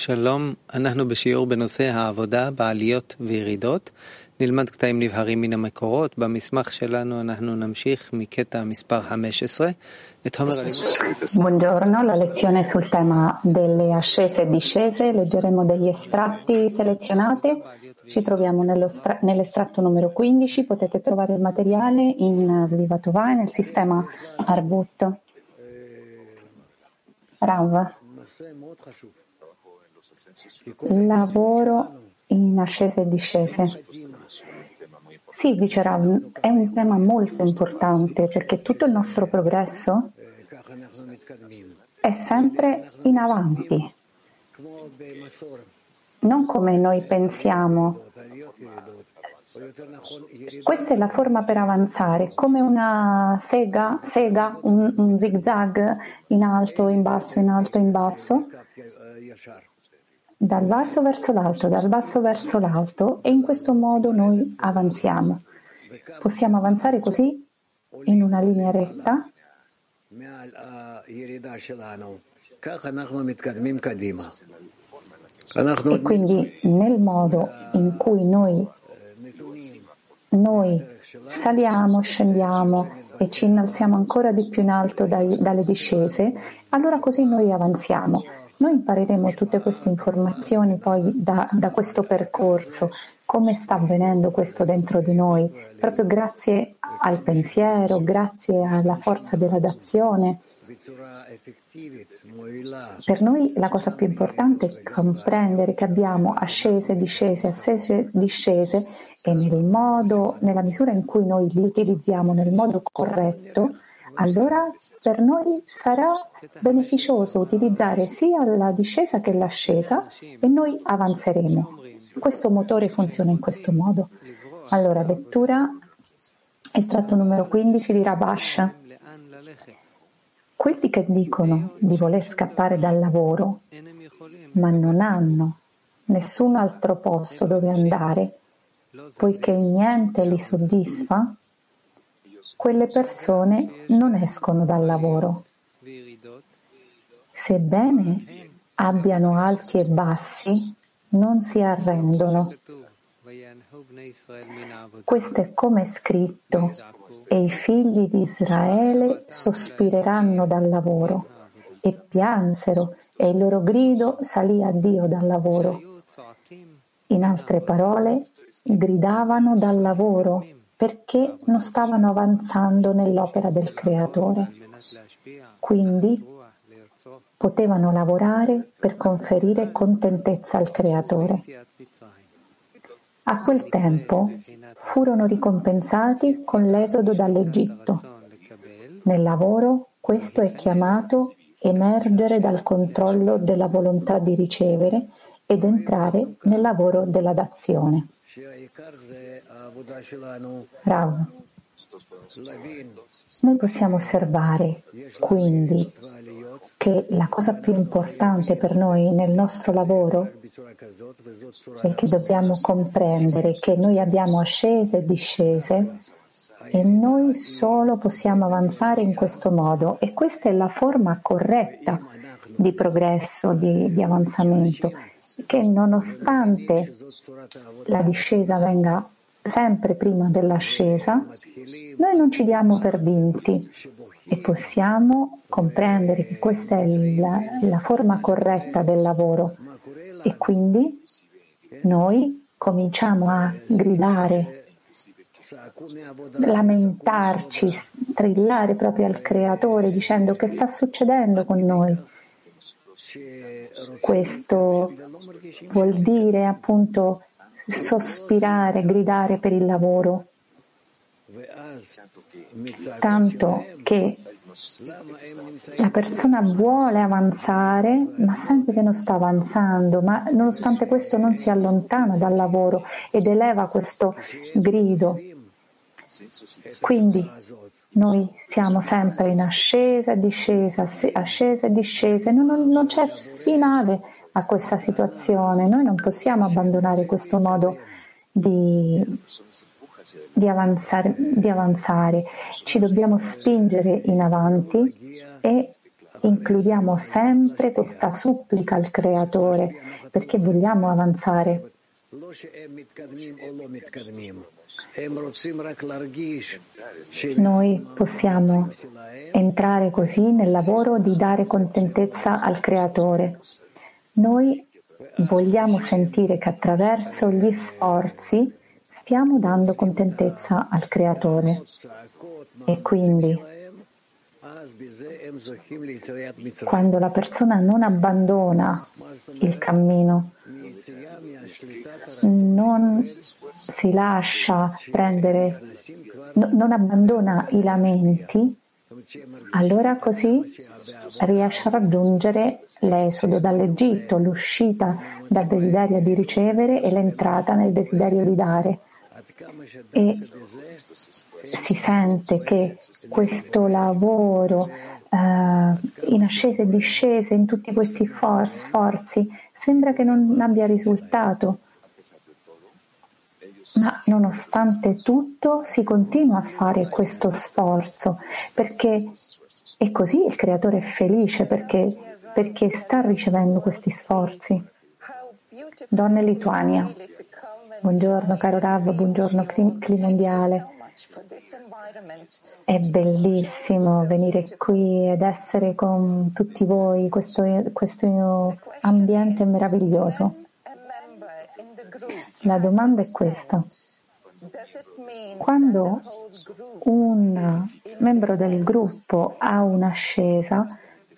שלום, אנחנו בשיעור בנושא העבודה בעליות וירידות. נלמד קטעים נבהרים מן המקורות. במסמך שלנו אנחנו נמשיך מקטע מספר 15. את חומר Buongiorno, la lezione sul tema delle ascese e discese. Leggeremo degli estratti selezionati. Ci troviamo stra- nell'estratto numero 15. Potete trovare il materiale in Svivatovai nel sistema Arbut. Rav. Lavoro in ascese e discese. Sì, dice Rav, è un tema molto importante perché tutto il nostro progresso è sempre in avanti, non come noi pensiamo. Questa è la forma per avanzare, come una sega, sega un, un zigzag in alto, in basso, in alto, in basso dal basso verso l'alto, dal basso verso l'alto e in questo modo noi avanziamo. Possiamo avanzare così in una linea retta e quindi nel modo in cui noi, noi saliamo, scendiamo e ci innalziamo ancora di più in alto dai, dalle discese, allora così noi avanziamo. Noi impareremo tutte queste informazioni poi da, da, questo percorso, come sta avvenendo questo dentro di noi, proprio grazie al pensiero, grazie alla forza della dazione. Per noi la cosa più importante è comprendere che abbiamo ascese, discese, ascese, discese e nel modo, nella misura in cui noi li utilizziamo nel modo corretto, allora per noi sarà beneficioso utilizzare sia la discesa che l'ascesa e noi avanzeremo. Questo motore funziona in questo modo. Allora, lettura, estratto numero 15 di Rabash. Quelli che dicono di voler scappare dal lavoro, ma non hanno nessun altro posto dove andare, poiché niente li soddisfa, quelle persone non escono dal lavoro. Sebbene abbiano alti e bassi, non si arrendono. Questo è come scritto, e i figli di Israele sospireranno dal lavoro, e piansero, e il loro grido salì a Dio dal lavoro. In altre parole, gridavano dal lavoro perché non stavano avanzando nell'opera del Creatore. Quindi potevano lavorare per conferire contentezza al Creatore. A quel tempo furono ricompensati con l'esodo dall'Egitto. Nel lavoro questo è chiamato emergere dal controllo della volontà di ricevere ed entrare nel lavoro della dazione. Rav. Noi possiamo osservare quindi che la cosa più importante per noi nel nostro lavoro è che dobbiamo comprendere che noi abbiamo ascese e discese e noi solo possiamo avanzare in questo modo e questa è la forma corretta di progresso, di, di avanzamento, che nonostante la discesa venga sempre prima dell'ascesa, noi non ci diamo per vinti e possiamo comprendere che questa è la, la forma corretta del lavoro e quindi noi cominciamo a gridare, lamentarci, strillare proprio al Creatore dicendo che sta succedendo con noi. Questo vuol dire appunto sospirare, gridare per il lavoro, tanto che la persona vuole avanzare, ma sente che non sta avanzando, ma nonostante questo non si allontana dal lavoro ed eleva questo grido. Quindi noi siamo sempre in ascesa discesa, ascesa e discesa, non, non c'è finale a questa situazione, noi non possiamo abbandonare questo modo di, di, avanzare, di avanzare, ci dobbiamo spingere in avanti e includiamo sempre questa supplica al Creatore perché vogliamo avanzare. Noi possiamo entrare così nel lavoro di dare contentezza al Creatore. Noi vogliamo sentire che attraverso gli sforzi stiamo dando contentezza al Creatore. E quindi quando la persona non abbandona il cammino, non si lascia prendere, non abbandona i lamenti, allora così riesce a raggiungere l'esodo dall'Egitto, l'uscita dal desiderio di ricevere e l'entrata nel desiderio di dare. E si sente che questo lavoro in ascesa e discese, in tutti questi for- sforzi, sembra che non abbia risultato. Ma nonostante tutto si continua a fare questo sforzo perché è così il creatore è felice perché, perché sta ricevendo questi sforzi. Donne Lituania. Buongiorno caro Rav, buongiorno Climondiale. È bellissimo venire qui ed essere con tutti voi, questo, questo ambiente meraviglioso. La domanda è questa. Quando un membro del gruppo ha un'ascesa,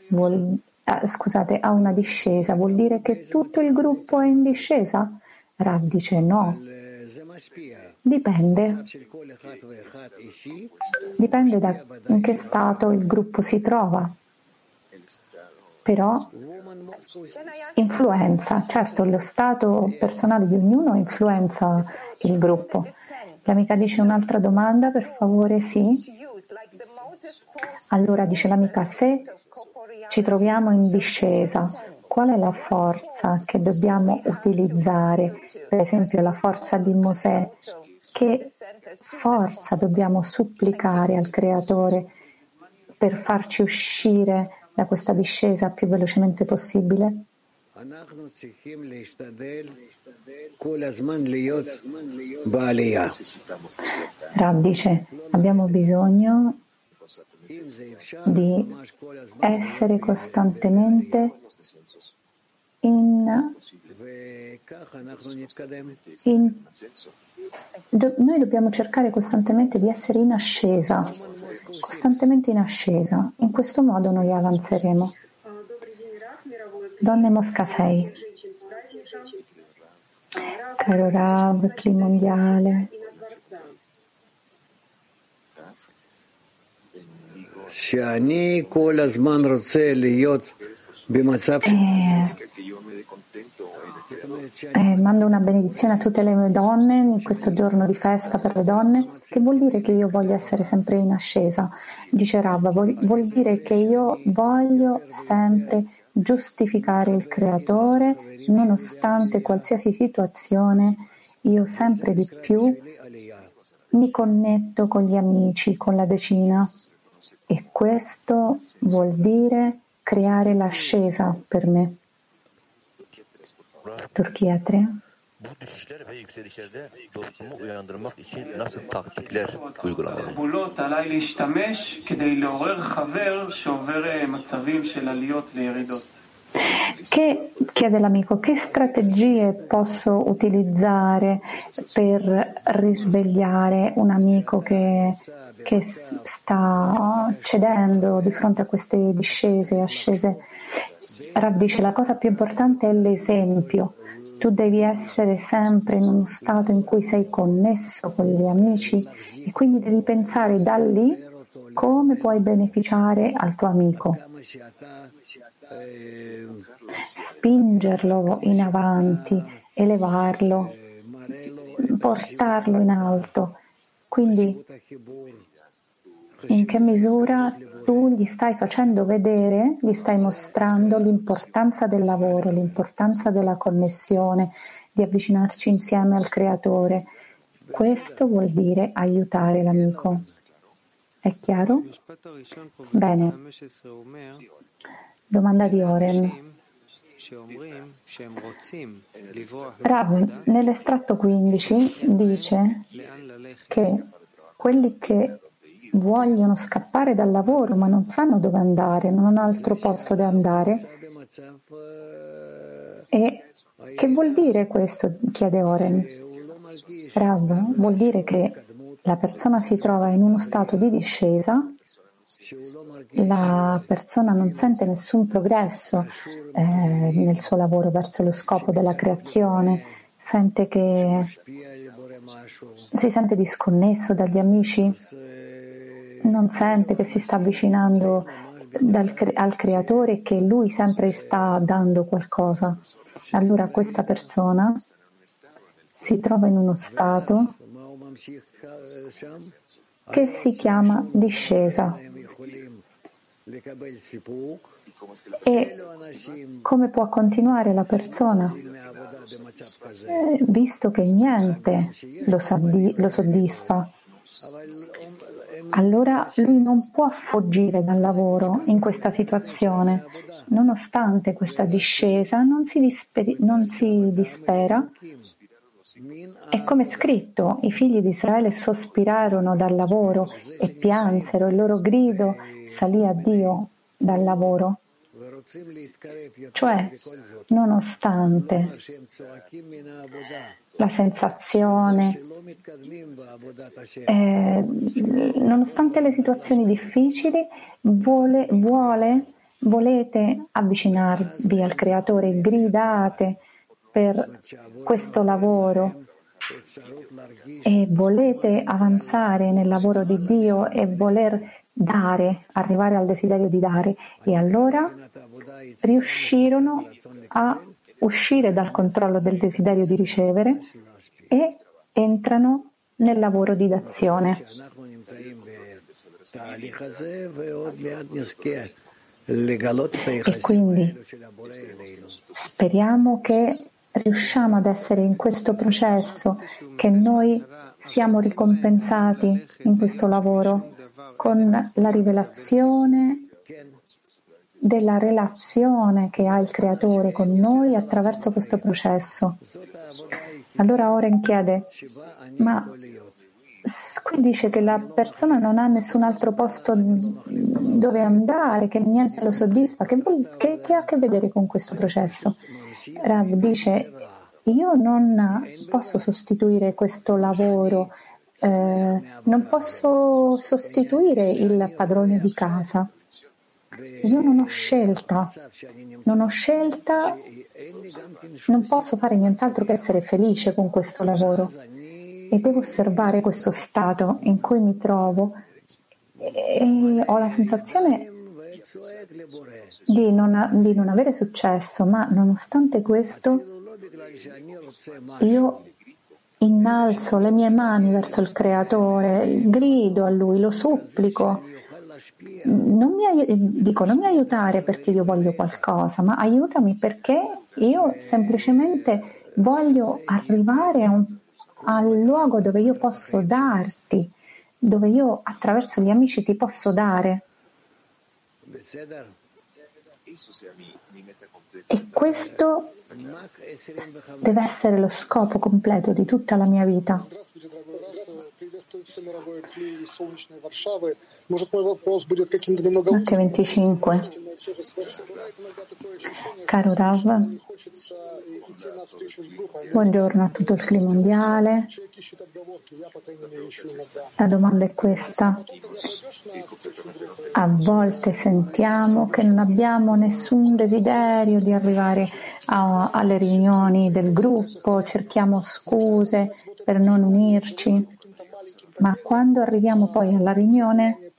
vuol, ah, scusate, ha una discesa, vuol dire che tutto il gruppo è in discesa? Rav dice no. Dipende. Dipende da in che stato il gruppo si trova. Però influenza, certo lo stato personale di ognuno influenza il gruppo. L'amica dice un'altra domanda, per favore, sì. Allora dice l'amica, se ci troviamo in discesa, qual è la forza che dobbiamo utilizzare? Per esempio la forza di Mosè. Che forza dobbiamo supplicare al Creatore per farci uscire da questa discesa più velocemente possibile? Rav dice, abbiamo bisogno di essere costantemente in, in Do- noi dobbiamo cercare costantemente di essere in ascesa, costantemente in ascesa. In questo modo noi avanzeremo. Donne Mosca 6. Caro Rav, clima mondiale. Eh, eh, mando una benedizione a tutte le donne in questo giorno di festa per le donne, che vuol dire che io voglio essere sempre in ascesa. Dice Rabba, vuol, vuol dire che io voglio sempre giustificare il Creatore, nonostante qualsiasi situazione, io sempre di più mi connetto con gli amici, con la decina. E questo vuol dire creare l'ascesa per me. Turchia 3. Bu düşüşler ve yükselişlerde dostluğumu uyandırmak için nasıl taktikler uygulamalı? Che, chiede l'amico, che strategie posso utilizzare per risvegliare un amico che, che sta cedendo di fronte a queste discese, ascese? Rav dice la cosa più importante è l'esempio. Tu devi essere sempre in uno stato in cui sei connesso con gli amici e quindi devi pensare da lì come puoi beneficiare al tuo amico spingerlo in avanti, elevarlo, portarlo in alto. Quindi in che misura tu gli stai facendo vedere, gli stai mostrando l'importanza del lavoro, l'importanza della connessione, di avvicinarci insieme al creatore. Questo vuol dire aiutare l'amico. È chiaro? Bene. Domanda di Oren. Rav, nell'estratto 15 dice che quelli che vogliono scappare dal lavoro ma non sanno dove andare, non hanno altro posto da andare. E che vuol dire questo? chiede Oren. Rav, vuol dire che la persona si trova in uno stato di discesa, la persona non sente nessun progresso eh, nel suo lavoro verso lo scopo della creazione, sente che si sente disconnesso dagli amici, non sente che si sta avvicinando dal, al creatore e che lui sempre sta dando qualcosa. Allora questa persona si trova in uno stato che si chiama discesa. E come può continuare la persona? Eh, visto che niente lo, lo soddisfa, allora lui non può fuggire dal lavoro in questa situazione. Nonostante questa discesa, non si, disper- non si dispera è come scritto, i figli di Israele sospirarono dal lavoro e piansero, il loro grido salì a Dio dal lavoro. Cioè, nonostante la sensazione, eh, nonostante le situazioni difficili, vuole, vuole, volete avvicinarvi al Creatore, gridate per questo lavoro e volete avanzare nel lavoro di Dio e voler dare, arrivare al desiderio di dare, e allora riuscirono a uscire dal controllo del desiderio di ricevere e entrano nel lavoro di dazione. E quindi speriamo che riusciamo ad essere in questo processo, che noi siamo ricompensati in questo lavoro con la rivelazione della relazione che ha il Creatore con noi attraverso questo processo. Allora Oren chiede, ma qui dice che la persona non ha nessun altro posto dove andare, che niente lo soddisfa, che, che, che ha a che vedere con questo processo? Rav dice, io non posso sostituire questo lavoro, eh, non posso sostituire il padrone di casa. Io non ho scelta, non ho scelta, non posso fare nient'altro che essere felice con questo lavoro e devo osservare questo stato in cui mi trovo e ho la sensazione di non, di non avere successo, ma nonostante questo io innalzo le mie mani verso il Creatore, grido a Lui, lo supplico. Non mi, dico, non mi aiutare perché io voglio qualcosa, ma aiutami perché io semplicemente voglio arrivare un, al luogo dove io posso darti, dove io attraverso gli amici ti posso dare. E questo deve essere lo scopo completo di tutta la mia vita. Anche 25. Caro Rav, buongiorno a tutto il clima mondiale. La domanda è questa. A volte sentiamo che non abbiamo nessun desiderio di arrivare a, alle riunioni del gruppo, cerchiamo scuse per non unirci, ma quando arriviamo poi alla riunione,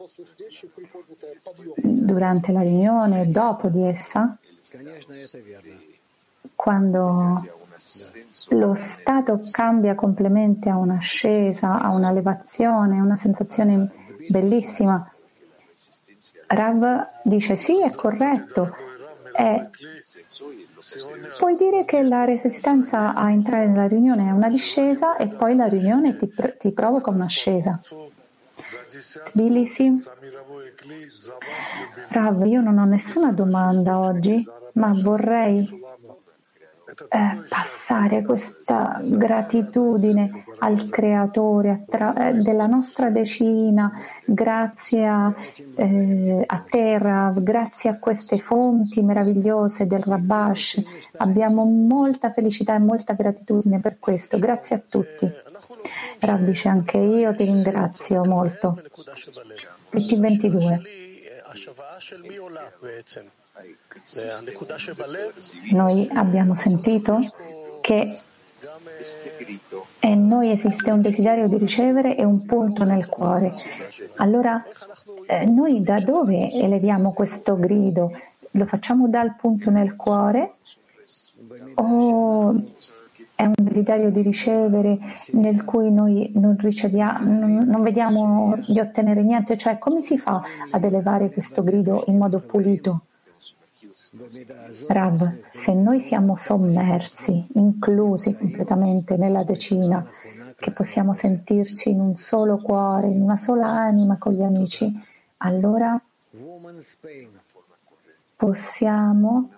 durante la riunione e dopo di essa, quando lo stato cambia completamente a un'ascesa, a una levazione, una sensazione bellissima. Rav dice sì, è corretto. È... Puoi dire che la resistenza a entrare nella riunione è una discesa e poi la riunione ti, ti provoca un'ascesa. Tbilisi. Rav, io non ho nessuna domanda oggi, ma vorrei eh, passare questa gratitudine al creatore attra- eh, della nostra decina, grazie a, eh, a Terra, grazie a queste fonti meravigliose del Rabash. Abbiamo molta felicità e molta gratitudine per questo. Grazie a tutti. Rav dice anche io ti ringrazio molto. PT22. Noi abbiamo sentito che in noi esiste un desiderio di ricevere e un punto nel cuore. Allora, eh, noi da dove eleviamo questo grido? Lo facciamo dal punto nel cuore o è un desiderio di ricevere nel cui noi non, riceviamo, non vediamo di ottenere niente? Cioè, come si fa ad elevare questo grido in modo pulito? Rav, se noi siamo sommersi, inclusi completamente nella decina, che possiamo sentirci in un solo cuore, in una sola anima con gli amici, allora possiamo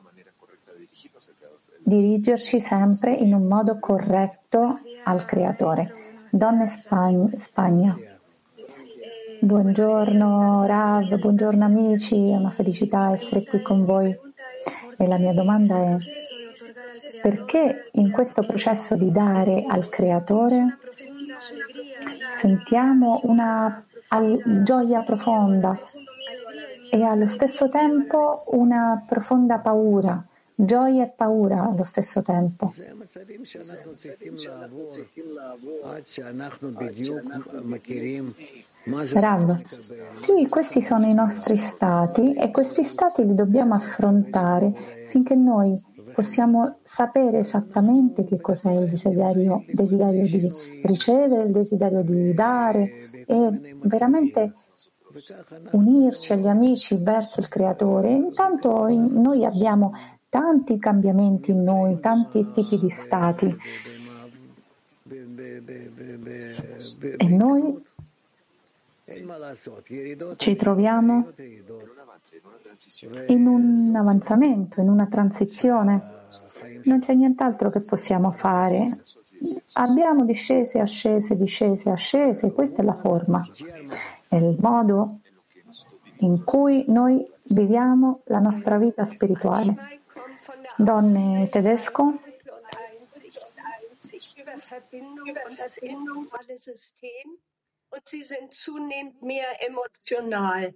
dirigerci sempre in un modo corretto al Creatore. Donne Spagna. Buongiorno Rav, buongiorno amici, è una felicità essere qui con voi. E la mia domanda è perché in questo processo di dare al Creatore sentiamo una gioia profonda e allo stesso tempo una profonda paura, gioia e paura allo stesso tempo. Rav, sì, questi sono i nostri stati e questi stati li dobbiamo affrontare finché noi possiamo sapere esattamente che cos'è il desiderio, desiderio di ricevere, il desiderio di dare e veramente unirci agli amici verso il Creatore. Intanto noi abbiamo tanti cambiamenti in noi, tanti tipi di stati. E noi ci troviamo in un avanzamento, in una transizione. Non c'è nient'altro che possiamo fare. Abbiamo discese, ascese, discese, ascese, questa è la forma. È il modo in cui noi viviamo la nostra vita spirituale. Donne tedesco. Und sie sind zunehmend mehr emotional.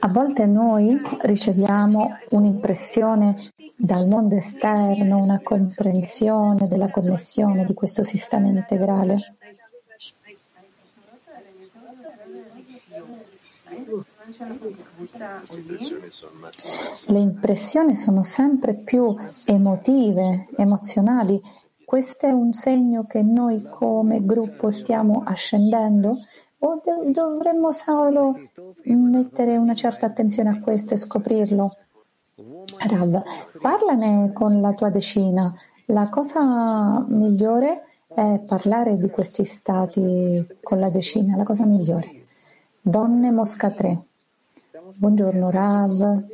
A volte noi riceviamo un'impressione dal mondo esterno, una comprensione della connessione di questo sistema integrale. Le impressioni sono sempre più emotive, emozionali. Questo è un segno che noi come gruppo stiamo ascendendo o dovremmo solo mettere una certa attenzione a questo e scoprirlo? Rav, parlane con la tua decina. La cosa migliore è parlare di questi stati con la decina, la cosa migliore. Donne Mosca 3. Buongiorno Rav.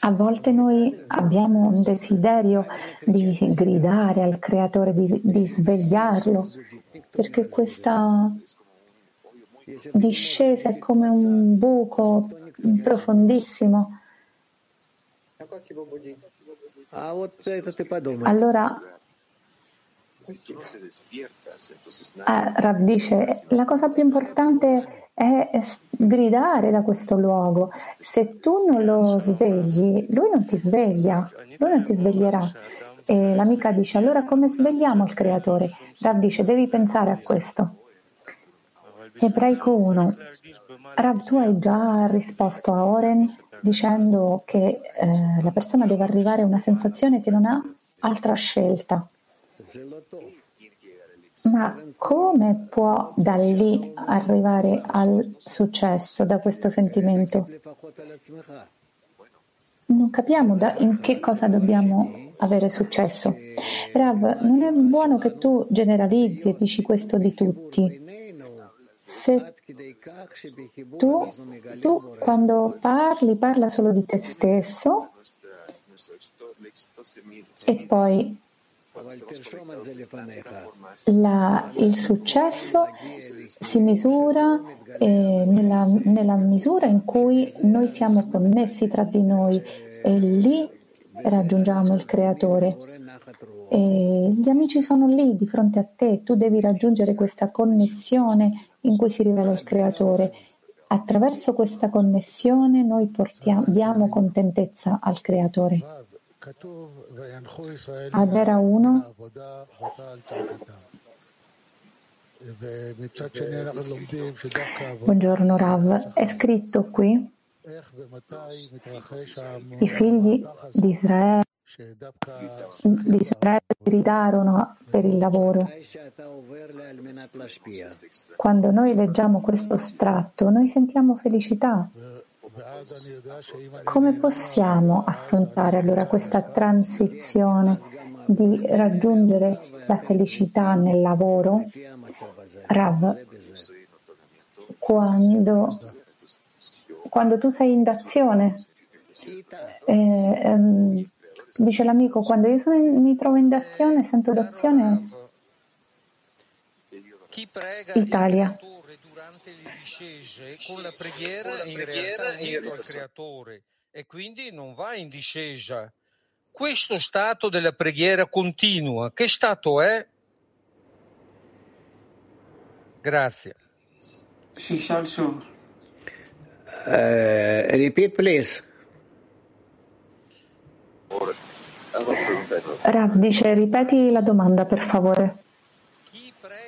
A volte noi abbiamo un desiderio di gridare al creatore, di, di svegliarlo, perché questa discesa è come un buco profondissimo. Allora eh, Rav dice, la cosa più importante è gridare da questo luogo. Se tu non lo svegli, lui non ti sveglia, lui non ti sveglierà. E l'amica dice, allora come svegliamo il creatore? Rav dice, devi pensare a questo. Ebraico 1. Rav, tu hai già risposto a Oren dicendo che eh, la persona deve arrivare a una sensazione che non ha altra scelta. Ma come può da lì arrivare al successo da questo sentimento? non capiamo in che cosa dobbiamo avere successo. Rav, non è buono che tu generalizzi e dici questo di tutti. Se tu, tu quando parli, parla solo di te stesso e poi la, il successo si misura eh, nella, nella, misura in cui noi siamo connessi tra di noi e lì raggiungiamo il creatore. E gli amici sono lì di fronte a te, tu devi raggiungere questa connessione in cui si rivela il creatore. Attraverso questa connessione noi portiamo, diamo contentezza al creatore. Adera 1 Buongiorno Rav, è scritto qui i figli di Israele, di Israele gridarono per il lavoro. Quando noi leggiamo questo stratto, noi sentiamo felicità. Come possiamo affrontare allora questa transizione di raggiungere la felicità nel lavoro? Rav, quando quando tu sei in d'azione. Eh, ehm, dice l'amico, quando io in, mi trovo in d'azione, sento d'azione. Italia. Durante le discese con la preghiera in realtà è al creatore e quindi non va in discesa. Questo stato della preghiera continua, che stato è? Grazie. Uh, repeat, please. Rav dice, ripeti la domanda per favore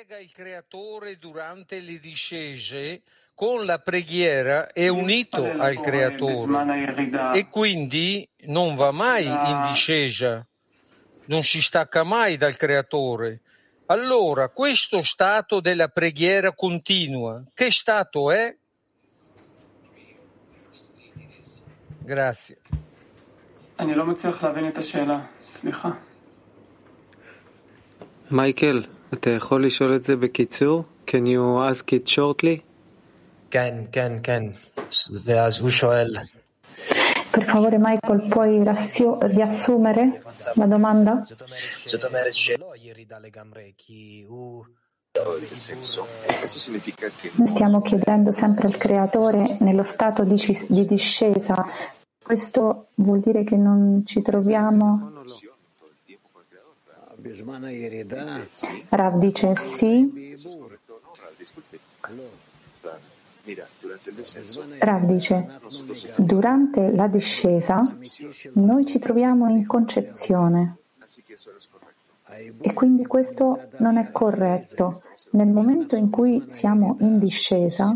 prega il Creatore durante le discese con la preghiera è unito al Creatore e quindi non va mai in discesa, non si stacca mai dal Creatore. Allora, questo stato della preghiera continua, che stato è? Grazie. Michael. אתה יכול לשאול את זה בקיצור? Can you ask it shortly? כן, כן, כן. ואז הוא שואל. Per favore Michael, puoi riassumere la domanda? זאת אומרת שלא ירידה לגמרי, כי הוא noi stiamo chiedendo sempre al creatore nello stato di, di discesa. Questo vuol dire che non ci troviamo. Rav dice sì. Rav dice, durante la discesa noi ci troviamo in concezione e quindi questo non è corretto. Nel momento in cui siamo in discesa,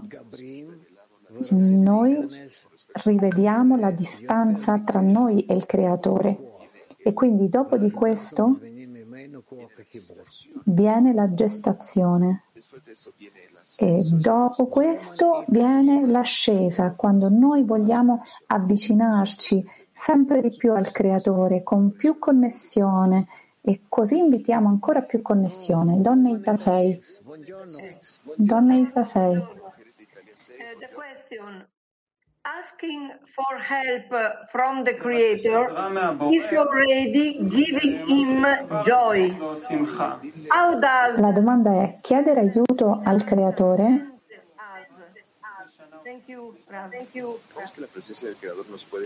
noi rivediamo la distanza tra noi e il Creatore. E quindi dopo di questo viene la gestazione. E dopo questo viene l'ascesa, quando noi vogliamo avvicinarci sempre di più al Creatore, con più connessione, e così invitiamo ancora più connessione. Donna Isa 6. Donna Isa 6. Asking for help from the Creator is already giving him joy. How does La domanda è chiedere aiuto al Creatore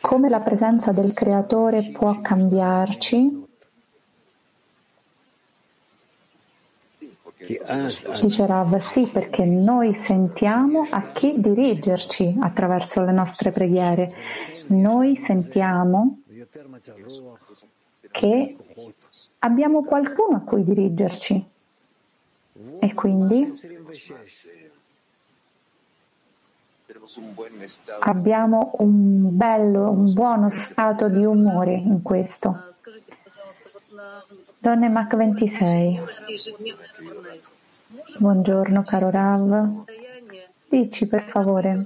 come la presenza del Creatore può cambiarci? Dice Rav, sì, perché noi sentiamo a chi dirigerci attraverso le nostre preghiere. Noi sentiamo che abbiamo qualcuno a cui dirigerci. E quindi abbiamo un bello, un buono stato di umore in questo. Donne Mac 26. Buongiorno caro Rav. Dici per favore,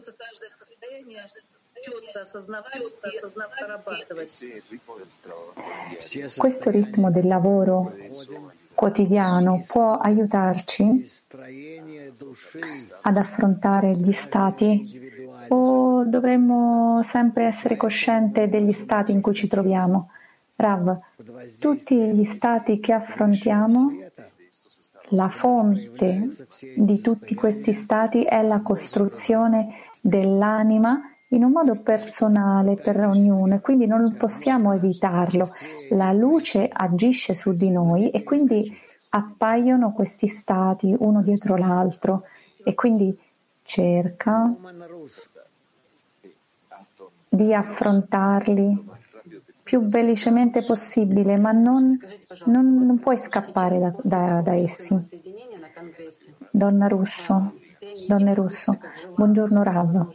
Questo ritmo del lavoro quotidiano può aiutarci ad affrontare gli stati o dovremmo sempre essere coscienti degli stati in cui ci troviamo? Rav, tutti gli stati che affrontiamo, la fonte di tutti questi stati è la costruzione dell'anima in un modo personale per ognuno e quindi non possiamo evitarlo. La luce agisce su di noi e quindi appaiono questi stati uno dietro l'altro e quindi cerca di affrontarli più velocemente possibile, ma non, non, non puoi scappare da, da, da essi. Donna Russo, Donne Russo, buongiorno Rav.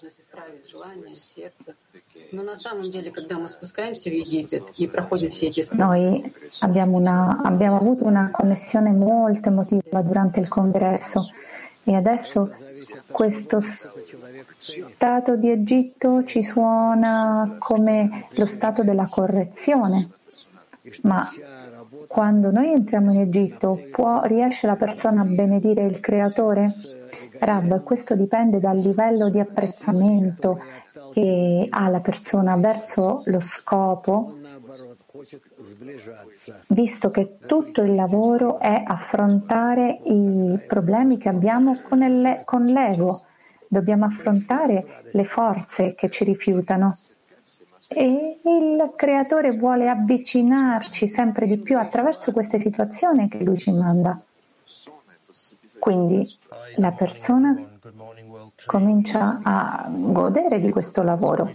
Noi abbiamo, una, abbiamo avuto una connessione molto emotiva durante il congresso e adesso questo stato di Egitto ci suona come lo stato della correzione, ma quando noi entriamo in Egitto può, riesce la persona a benedire il creatore? Rab, questo dipende dal livello di apprezzamento che ha la persona verso lo scopo, visto che tutto il lavoro è affrontare i problemi che abbiamo con, l'ego. Dobbiamo affrontare le forze che ci rifiutano. E il creatore vuole avvicinarci sempre di più attraverso queste situazioni che lui ci manda. Quindi la persona comincia a godere di questo lavoro.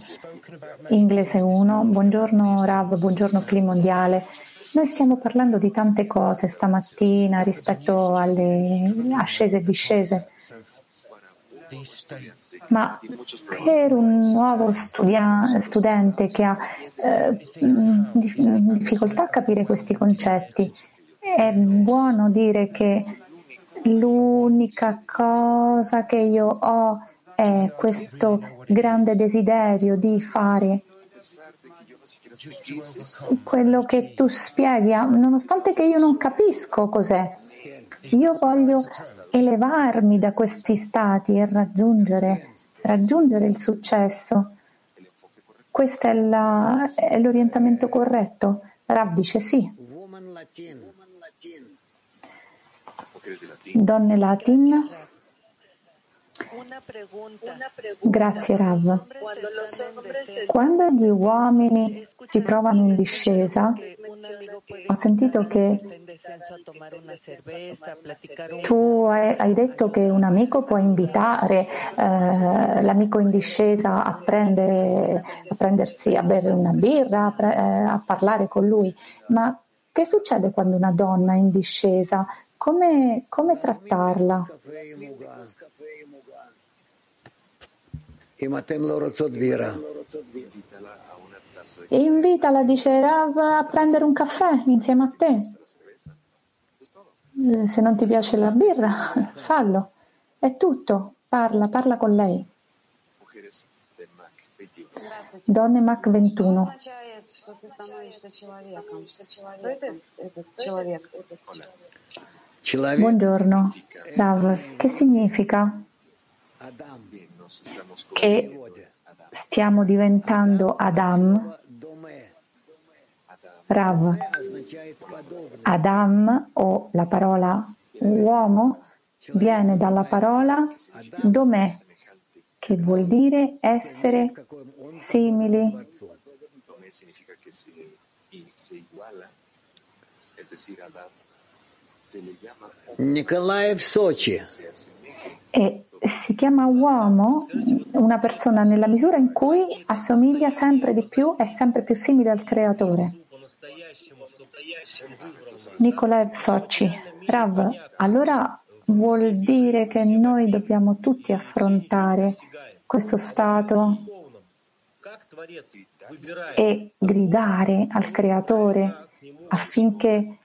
Inglese 1, buongiorno Rav, buongiorno Cli Mondiale. Noi stiamo parlando di tante cose stamattina rispetto alle ascese e discese, ma per un nuovo studia- studente che ha eh, difficoltà a capire questi concetti, è buono dire che L'unica cosa che io ho è questo grande desiderio di fare quello che tu spieghi, nonostante che io non capisco cos'è. Io voglio elevarmi da questi stati e raggiungere, raggiungere il successo. Questo è, la, è l'orientamento corretto? Rav dice sì. Donne Latin. Grazie Rav. Quando gli uomini si trovano in discesa, ho sentito che tu hai detto che un amico può invitare eh, l'amico in discesa a, prendere, a prendersi, a bere una birra, a, pre, eh, a parlare con lui, ma che succede quando una donna in discesa? Come, come trattarla? E invitala, dice Rav, a prendere un caffè insieme a te. Eh, se non ti piace la birra, fallo. È tutto. Parla, parla con lei. Donne Mac 21. Buongiorno, Rav, che significa che stiamo diventando Adam? Rav, Adam o la parola uomo viene dalla parola domè, che vuol dire essere simili. Nikolaev Sochi. E si chiama uomo una persona nella misura in cui assomiglia sempre di più e sempre più simile al creatore. Nikolaev Sochi. Rav, allora vuol dire che noi dobbiamo tutti affrontare questo stato e gridare al creatore affinché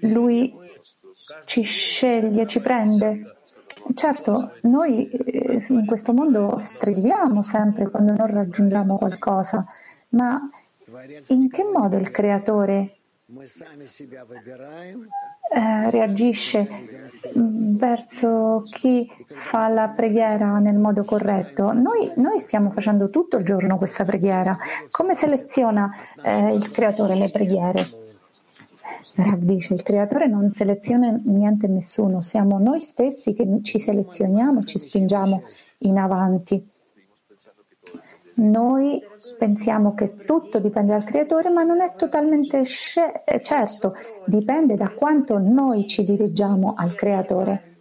lui ci sceglie, ci prende. Certo, noi eh, in questo mondo strilliamo sempre quando non raggiungiamo qualcosa, ma in che modo il creatore eh, reagisce verso chi fa la preghiera nel modo corretto. Noi, noi, stiamo facendo tutto il giorno questa preghiera. Come seleziona eh, il creatore le preghiere? Rav dice, il creatore non seleziona niente nessuno, siamo noi stessi che ci selezioniamo, ci spingiamo in avanti. Noi pensiamo che tutto dipende dal creatore, ma non è totalmente sce- certo, dipende da quanto noi ci dirigiamo al creatore.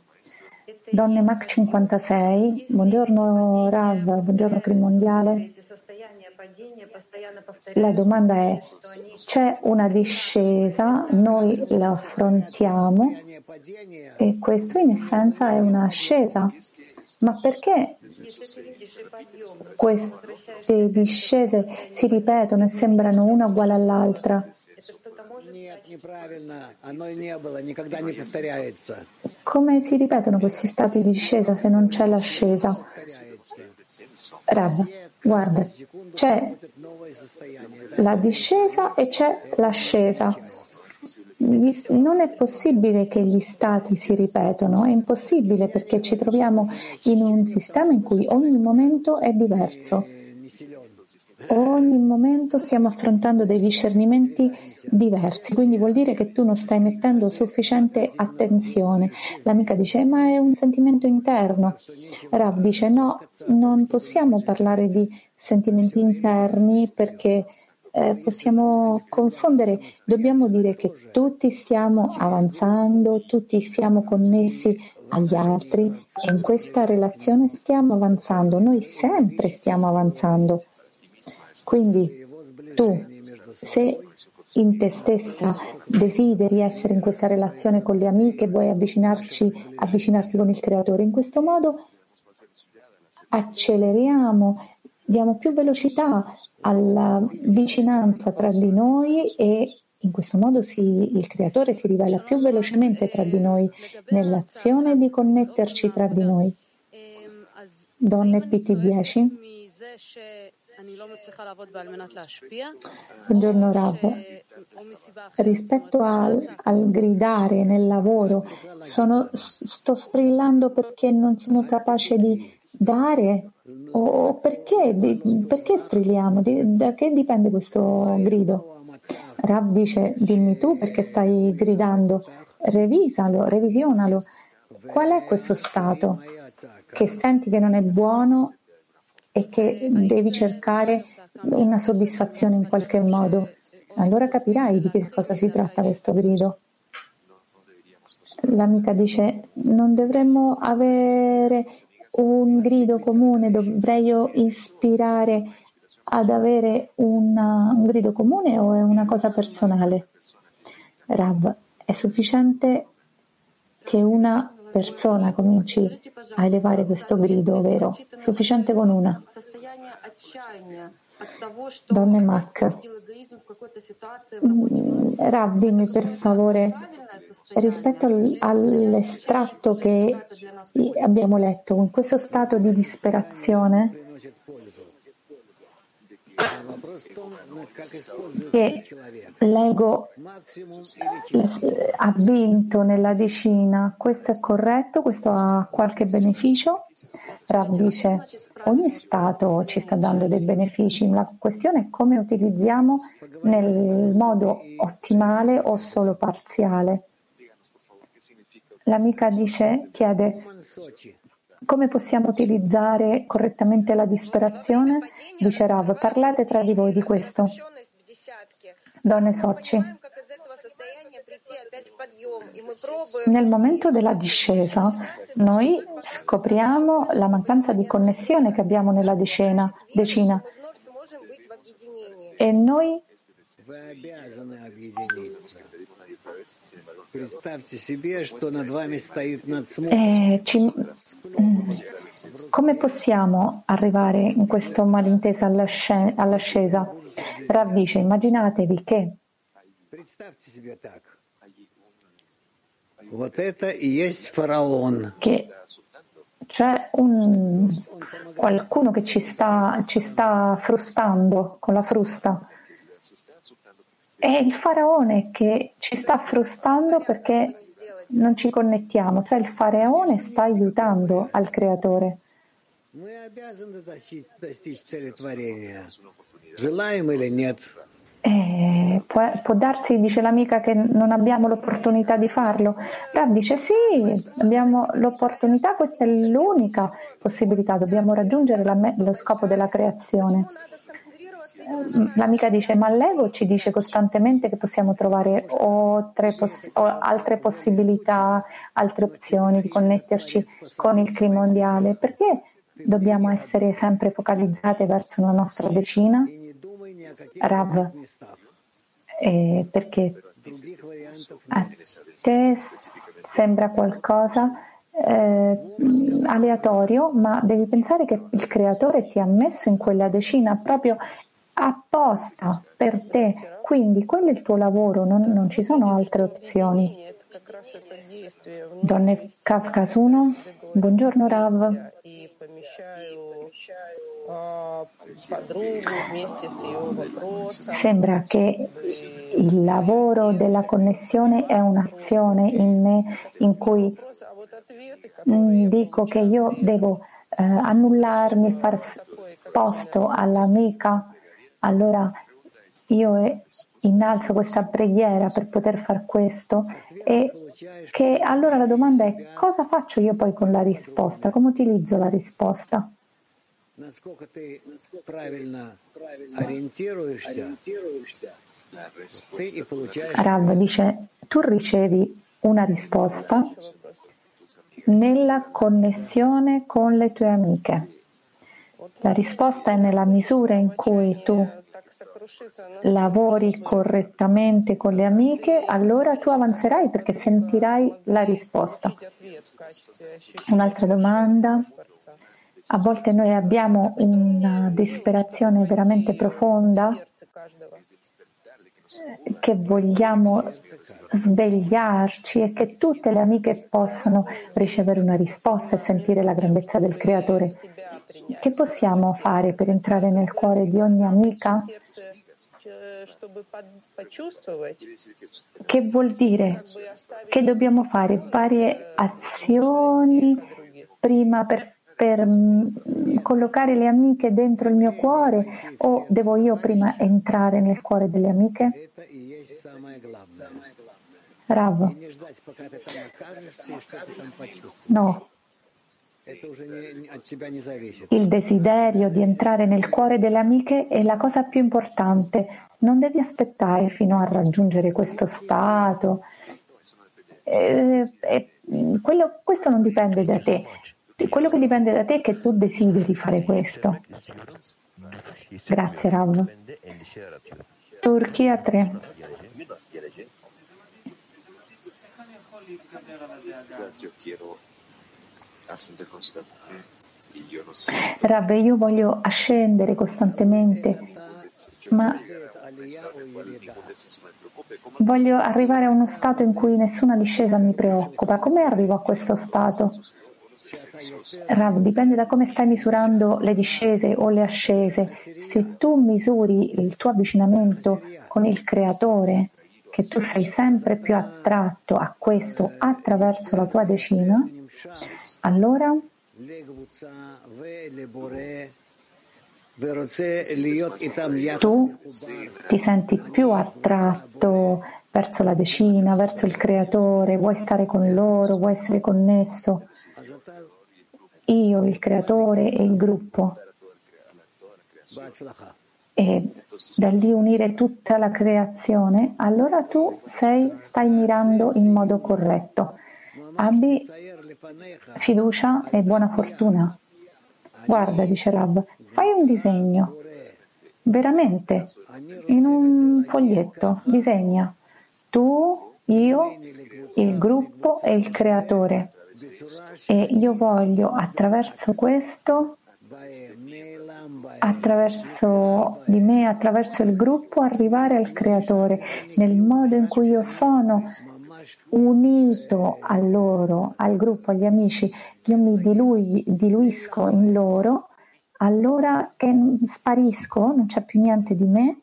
Donne Mac 56, buongiorno Rav, buongiorno Crim Mondiale. La domanda è, c'è una discesa, noi la affrontiamo e questo in essenza è un'ascesa. Ma perché queste discese si ripetono e sembrano una uguale all'altra? Come si ripetono questi stati di discesa se non c'è l'ascesa? Rav, guarda, c'è la discesa e c'è l'ascesa non è possibile che gli stati si ripetano, è impossibile perché ci troviamo in un sistema in cui ogni momento è diverso. Ogni momento stiamo affrontando dei discernimenti diversi, quindi vuol dire che tu non stai mettendo sufficiente attenzione. L'amica dice: Ma è un sentimento interno. Rav dice: No, non possiamo parlare di sentimenti interni perché eh, possiamo confondere, dobbiamo dire che tutti stiamo avanzando, tutti siamo connessi agli altri e in questa relazione stiamo avanzando, noi sempre stiamo avanzando. Quindi tu, se in te stessa desideri essere in questa relazione con le amiche, vuoi avvicinarti con il Creatore, in questo modo acceleriamo diamo più velocità alla vicinanza tra di noi e in questo modo si, il creatore si rivela più velocemente tra di noi nell'azione di connetterci tra di noi. Donne PT10. Buongiorno Rav. Rispetto al, al, gridare nel lavoro, sono, sto strillando perché non sono capace di dare o perché, perché strilliamo? Da che dipende questo grido? Rav dice, dimmi tu perché stai gridando, revisalo, revisionalo. Qual è questo stato che senti che non è buono e che devi cercare una soddisfazione in qualche modo? Allora capirai di che cosa si tratta questo grido. L'amica dice, non dovremmo avere un grido comune, dovrei io ispirare ad avere una, un grido comune o è una cosa personale? Rav, è sufficiente che una persona cominci a elevare questo grido, vero? Sufficiente con una. Donne Mac, mm, Rav, dimmi per favore rispetto all'estratto che abbiamo letto, in questo stato di disperazione che l'ego ha vinto nella decina, questo è corretto, questo ha qualche beneficio? Rav dice, ogni Stato ci sta dando dei benefici, la questione è come utilizziamo nel modo ottimale o solo parziale. L'amica dice, chiede come possiamo utilizzare correttamente la disperazione? Dice Rav, parlate tra di voi di questo. Donne Soci. Nel momento della discesa noi scopriamo la mancanza di connessione che abbiamo nella decina, decina e noi eh, ci, come possiamo arrivare in questo malintesa all'ascesa? Rav dice, immaginatevi che che c'è un, qualcuno che ci sta, ci sta frustando con la frusta. È il faraone che ci sta frustando perché non ci connettiamo, cioè il faraone sta aiutando al creatore. Eh, può, può, darsi, dice l'amica, che non abbiamo l'opportunità di farlo. Rav dice sì, abbiamo l'opportunità, questa è l'unica possibilità, dobbiamo raggiungere la, lo scopo della creazione. L'amica dice, ma l'ego ci dice costantemente che possiamo trovare poss- altre possibilità, altre opzioni di connetterci con il clima mondiale. Perché dobbiamo essere sempre focalizzate verso la nostra decina? Rav, eh, perché a te sembra qualcosa eh, aleatorio, ma devi pensare che il creatore ti ha messo in quella decina proprio apposta per te, quindi quello è il tuo lavoro, non, non ci sono altre opzioni. Donne Kafkas 1, buongiorno Rav. Sembra che il lavoro della connessione è un'azione in me in cui mm, dico che io devo eh, annullarmi far posto all'amica, allora io innalzo questa preghiera per poter fare questo e che allora la domanda è cosa faccio io poi con la risposta, come utilizzo la risposta? Rav dice, tu ricevi una risposta nella connessione con le tue amiche. La risposta è nella misura in cui tu lavori correttamente con le amiche, allora tu avanzerai perché sentirai la risposta. Un'altra domanda. A volte noi abbiamo una disperazione veramente profonda che vogliamo svegliarci e che tutte le amiche possano ricevere una risposta e sentire la grandezza del Creatore. Che possiamo fare per entrare nel cuore di ogni amica? Che vuol dire? Che dobbiamo fare varie azioni prima per per mm, collocare le amiche dentro il mio cuore o devo io prima entrare nel cuore delle amiche? Rav. No. Il desiderio di entrare nel cuore delle amiche è la cosa più importante. Non devi aspettare fino a raggiungere questo stato. Eh, eh, quello, questo non dipende da te. Quello che dipende da te è che tu desideri fare questo. Grazie Rav. Turchia 3. Rav, io voglio ascendere costantemente, ma voglio arrivare a uno stato in cui nessuna discesa mi preoccupa. Come arrivo a questo stato? Rav, dipende da come stai misurando le discese o le ascese. Se tu misuri il tuo avvicinamento con il Creatore, che tu sei sempre più attratto a questo attraverso la tua decina, allora tu ti senti più attratto verso la decina, verso il creatore, vuoi stare con loro, vuoi essere connesso io, il creatore e il gruppo. E da lì unire tutta la creazione, allora tu sei, stai mirando in modo corretto. Abbi fiducia e buona fortuna. Guarda, dice Rab, fai un disegno, veramente, in un foglietto, disegna tu, io, il gruppo e il creatore. E io voglio attraverso questo, attraverso di me, attraverso il gruppo, arrivare al creatore nel modo in cui io sono unito a loro, al gruppo, agli amici, io mi dilui, diluisco in loro, allora che sparisco, non c'è più niente di me,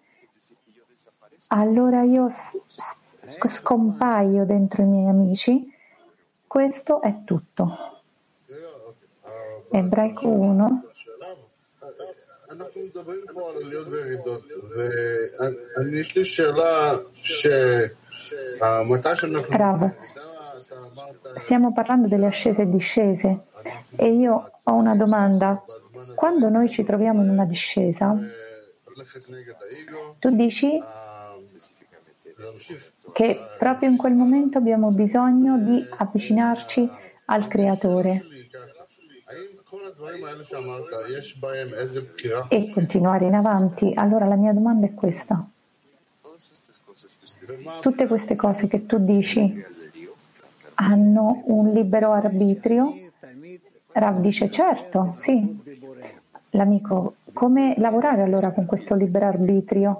allora io scompaio dentro i miei amici. Questo è tutto. Ebraico 1. Rav, stiamo parlando delle ascese e discese e io ho una domanda. Quando noi ci troviamo in una discesa, tu dici che proprio in quel momento abbiamo bisogno di avvicinarci al Creatore e continuare in avanti. Allora la mia domanda è questa. Tutte queste cose che tu dici hanno un libero arbitrio? Rav dice certo, sì. L'amico, come lavorare allora con questo libero arbitrio?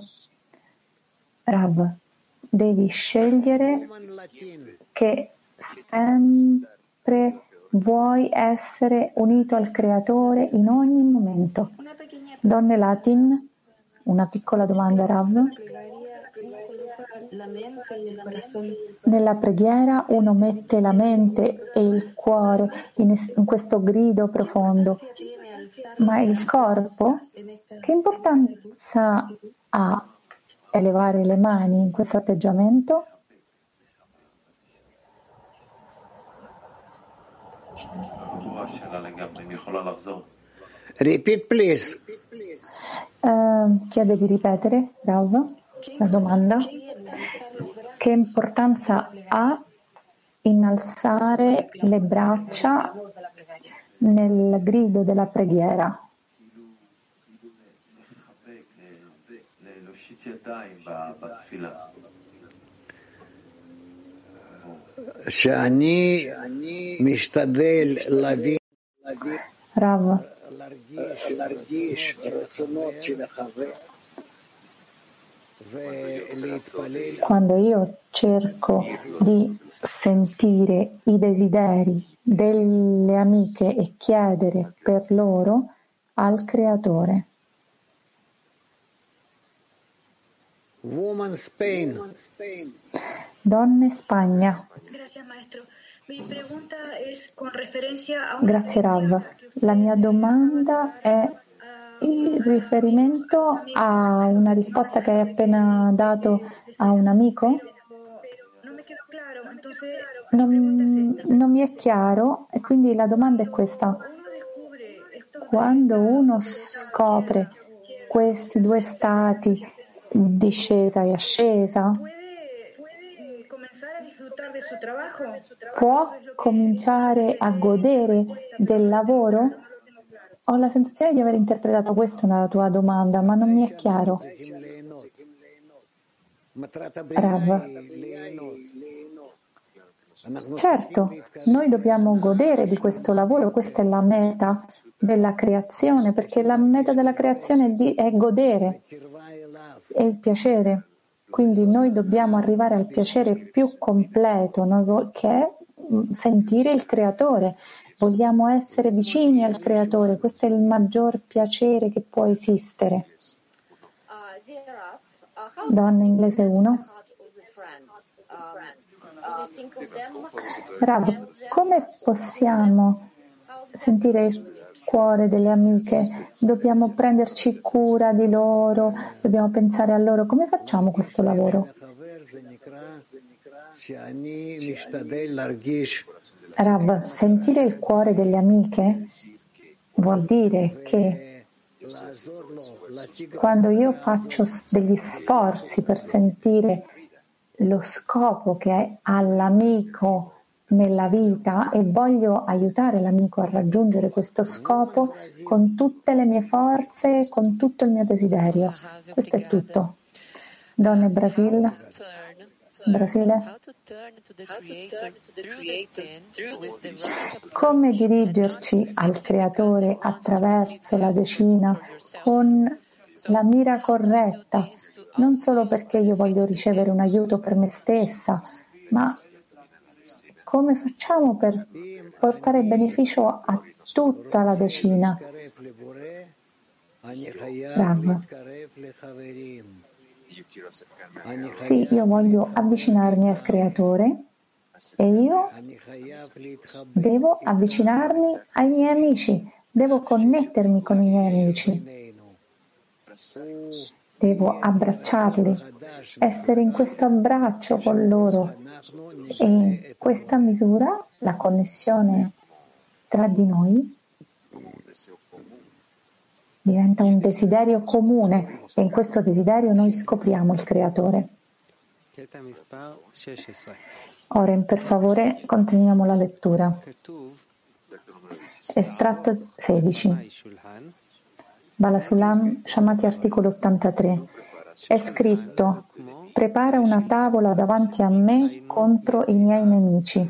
Rav, devi scegliere che sempre vuoi essere unito al Creatore in ogni momento. Donne Latin, una piccola domanda Rav. Nella preghiera uno mette la mente e il cuore in, questo grido profondo, ma il corpo che importanza ha elevare le mani in questo atteggiamento? Repeat, please. Uh, chiede di ripetere, Rav, la domanda. Che importanza ha innalzare le braccia nel grido della preghiera? Rav, quando io cerco di sentire i desideri delle amiche e chiedere per loro al Creatore. Woman Spain. Donne Spagna. Grazie Rav. La mia domanda è in riferimento a una risposta che hai appena dato a un amico. Non, non mi è chiaro e quindi la domanda è questa. Quando uno scopre questi due stati discesa e ascesa, può cominciare a godere del lavoro? Ho la sensazione di aver interpretato questo nella tua domanda, ma non mi è chiaro. Rav. Certo, noi dobbiamo godere di questo lavoro, questa è la meta della creazione, perché la meta della creazione è godere, è il piacere. Quindi noi dobbiamo arrivare al piacere più completo, che è mm, sentire il creatore. Vogliamo essere vicini al creatore, questo è il maggior piacere che può esistere. Donna inglese 1. Rav, come possiamo sentire il cuore delle amiche, dobbiamo prenderci cura di loro, dobbiamo pensare a loro. Come facciamo questo lavoro? Rav, sentire il cuore delle amiche vuol dire che quando io faccio degli sforzi per sentire lo scopo che ha l'amico nella vita e voglio aiutare l'amico a raggiungere questo scopo con tutte le mie forze, con tutto il mio desiderio. Questo è tutto. Donne Brasil, Brasile. Come dirigerci al creatore attraverso la decina con la mira corretta, non solo perché io voglio ricevere un aiuto per me stessa, ma come facciamo per portare beneficio a tutta la decina? Rav. Sì, io voglio avvicinarmi al creatore e io devo avvicinarmi ai miei amici, devo connettermi con i miei amici, devo abbracciarli, essere in questo abbraccio con loro e in questa misura la connessione tra di noi diventa un desiderio comune e in questo desiderio noi scopriamo il creatore. Oren, per favore, continuiamo la lettura. Estratto 16. Balasulam, Shamati articolo 83. È scritto, prepara una tavola davanti a me contro i miei nemici.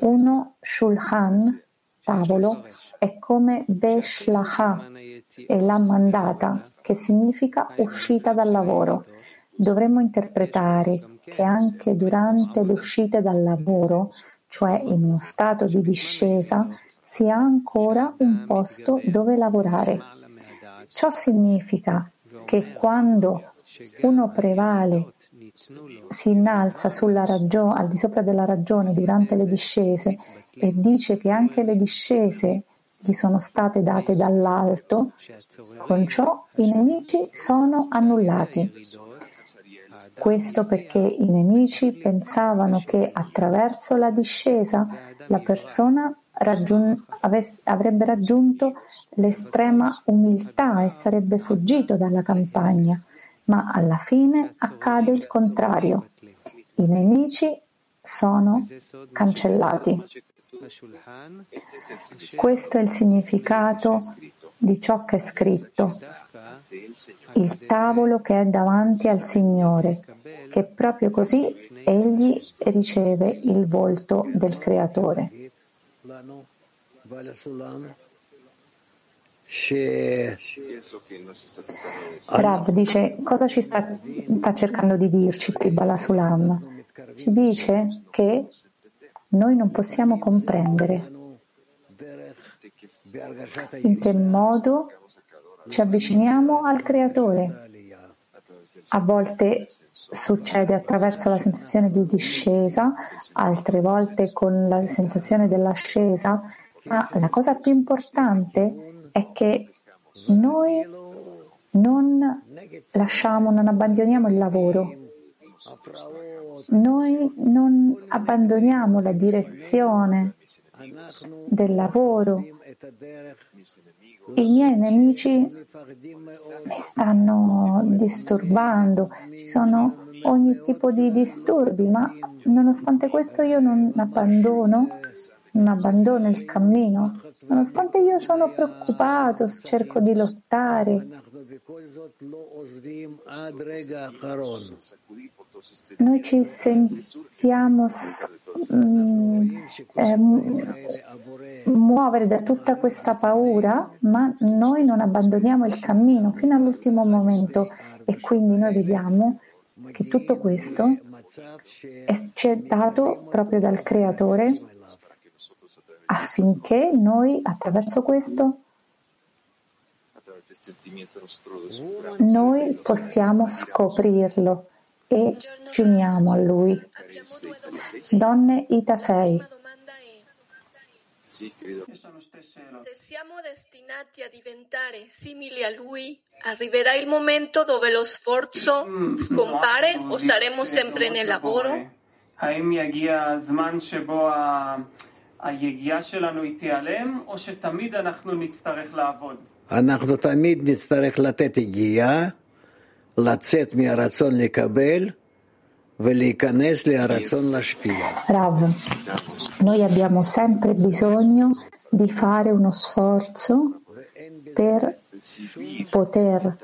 Uno shulhan, tavolo, è come Beshlaha, e la mandata, che significa uscita dal lavoro. Dovremmo interpretare che anche durante le uscite dal lavoro, cioè in uno stato di discesa, si ha ancora un posto dove lavorare. Ciò significa che quando uno prevale, si innalza ragione, al di sopra della ragione durante le discese e dice che anche le discese gli sono state date dall'alto, con ciò i nemici sono annullati. Questo perché i nemici pensavano che attraverso la discesa la persona raggiun- avess- avrebbe raggiunto l'estrema umiltà e sarebbe fuggito dalla campagna, ma alla fine accade il contrario. I nemici sono cancellati. Questo è il significato di ciò che è scritto, il tavolo che è davanti al Signore, che proprio così egli riceve il volto del Creatore. Rav dice cosa ci sta, sta cercando di dirci qui Balasulam? Ci dice che noi non possiamo comprendere in che modo ci avviciniamo al Creatore. A volte succede attraverso la sensazione di discesa, altre volte con la sensazione dell'ascesa, ma la cosa più importante è che noi non lasciamo, non abbandoniamo il lavoro. Noi non abbandoniamo la direzione del lavoro. I miei nemici mi stanno disturbando, ci sono ogni tipo di disturbi, ma nonostante questo io non abbandono, non abbandono il cammino, nonostante io sono preoccupato, cerco di lottare. Noi ci sentiamo mm, eh, muovere da tutta questa paura, ma noi non abbandoniamo il cammino fino all'ultimo momento e quindi noi vediamo che tutto questo è, ci è dato proprio dal Creatore affinché noi attraverso questo noi possiamo scoprirlo e ci uniamo a Lui. Donne Ita 6. Se siamo destinati a diventare simili a Lui, arriverà il momento dove lo sforzo scompare o saremo sempre nel lavoro? האם יגיע הזמן שבו היגיעה שלנו היא תיעלם, או שתמיד אנחנו נצטרך לעבוד? אנחנו תמיד נצטרך לתת יגיעה, לצאת מהרצון לקבל ולהיכנס להרצון להשפיע. Rav, noi abbiamo sempre bisogno di fare uno sforzo per poter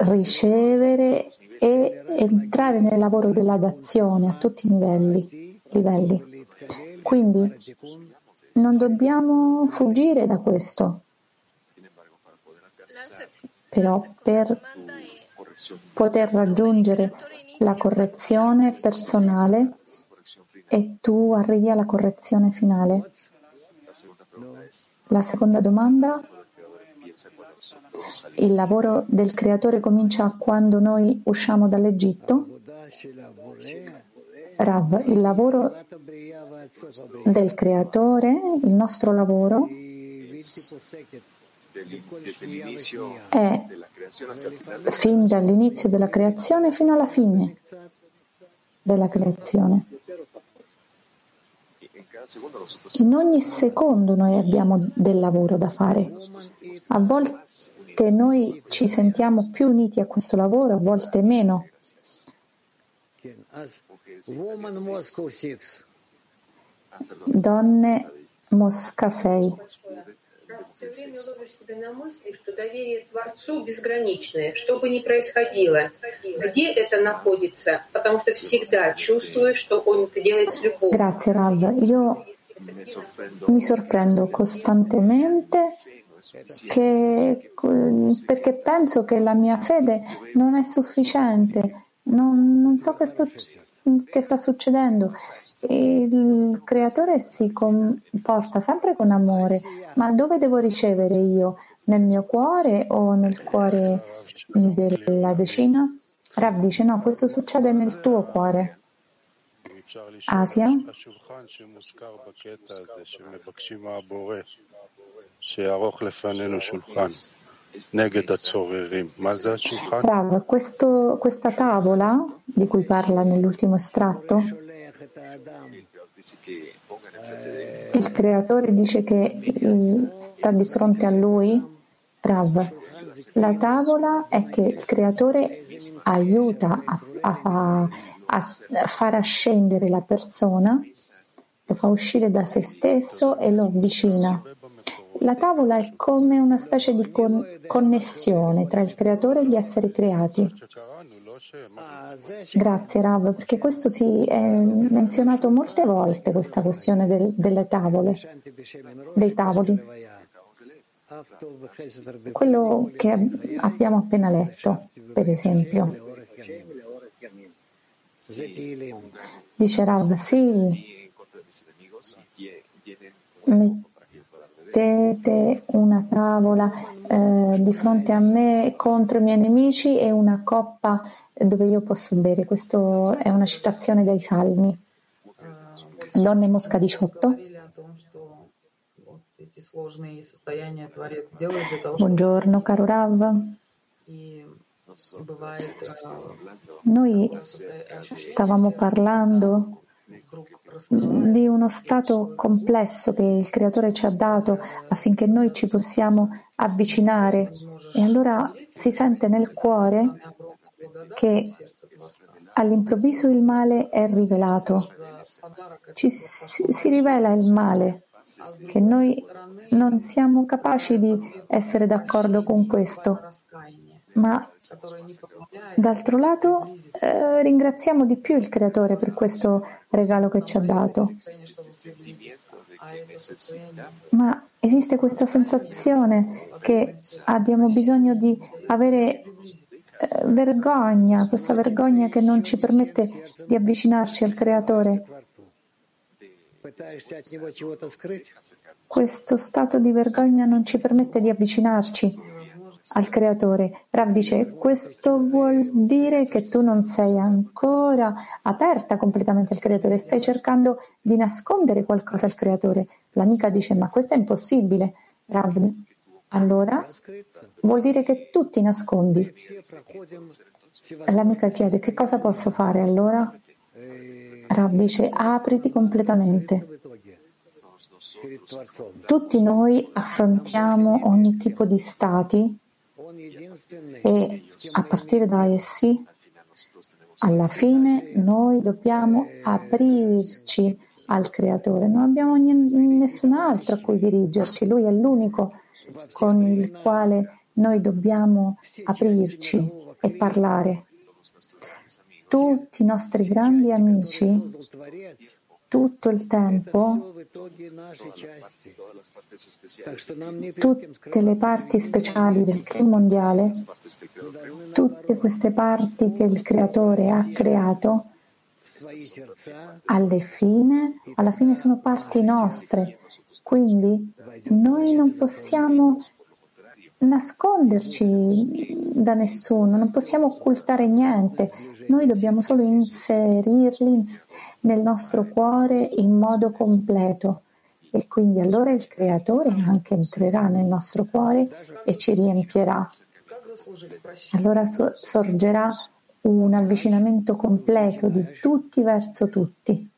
ricevere e entrare nel lavoro della dazione a tutti i livelli. livelli. Quindi non dobbiamo fuggire da questo. Però per poter raggiungere la correzione personale e tu arrivi alla correzione finale. La seconda domanda. Il lavoro del creatore comincia quando noi usciamo dall'Egitto? Rav, il lavoro del creatore, il nostro lavoro, è fin dall'inizio della creazione fino alla fine della creazione. In ogni secondo noi abbiamo del lavoro da fare. A volte noi ci sentiamo più uniti a questo lavoro, a volte meno. Donne Mosca 6. Все время ловишь себя на мысли, что доверие Творцу безграничное, что бы ни происходило. Где это находится? Потому что всегда чувствуешь, что Он делает с любовью. Grazie Rav. Io mi sorprendo costantemente che, perché penso che la mia fede non è sufficiente. Non, non so che, sto, che sta succedendo. Il creatore si comporta sempre con amore, ma dove devo ricevere io? Nel mio cuore o nel cuore della decina? Rav dice no, questo succede nel tuo cuore. Asia? Rav, questo, questa tavola di cui parla nell'ultimo estratto il creatore dice che sta di fronte a lui, Rav. La tavola è che il creatore aiuta a, a, a far ascendere la persona, lo fa uscire da se stesso e lo avvicina. La tavola è come una specie di con- connessione tra il creatore e gli esseri creati. Grazie Rav, perché questo si è menzionato molte volte, questa questione del, delle tavole, dei tavoli. Quello che abbiamo appena letto, per esempio. Dice Rav, sì, mettete una tavola eh, di fronte a me contro i miei nemici e una coppa dove io posso bere. Questa è una citazione dai Salmi. Donne Mosca 18. Buongiorno caro Rav. Noi stavamo parlando di uno stato complesso che il Creatore ci ha dato affinché noi ci possiamo avvicinare e allora si sente nel cuore che all'improvviso il male è rivelato. Ci, si rivela il male, che noi non siamo capaci di essere d'accordo con questo ma d'altro lato eh, ringraziamo di più il Creatore per questo regalo che ci ha dato. Ma esiste questa sensazione che abbiamo bisogno di avere eh, vergogna, questa vergogna che non ci permette di avvicinarci al Creatore. Questo stato di vergogna non ci permette di avvicinarci al creatore. Rav dice, questo vuol dire che tu non sei ancora aperta completamente al creatore, stai cercando di nascondere qualcosa al creatore. L'amica dice, ma questo è impossibile. Rav, allora vuol dire che tu ti nascondi. L'amica chiede, che cosa posso fare allora? Rav dice, apriti completamente. Tutti noi affrontiamo ogni tipo di stati e a partire da essi, alla fine, noi dobbiamo aprirci al Creatore. Non abbiamo nessun altro a cui dirigerci. Lui è l'unico con il quale noi dobbiamo aprirci e parlare. Tutti i nostri grandi amici tutto il tempo tutte le parti speciali del team mondiale, tutte queste parti che il creatore ha creato, alle fine, alla fine sono parti nostre, quindi noi non possiamo nasconderci da nessuno, non possiamo occultare niente, noi dobbiamo solo inserirli nel nostro cuore in modo completo e quindi allora il creatore anche entrerà nel nostro cuore e ci riempirà. Allora sorgerà un avvicinamento completo di tutti verso tutti.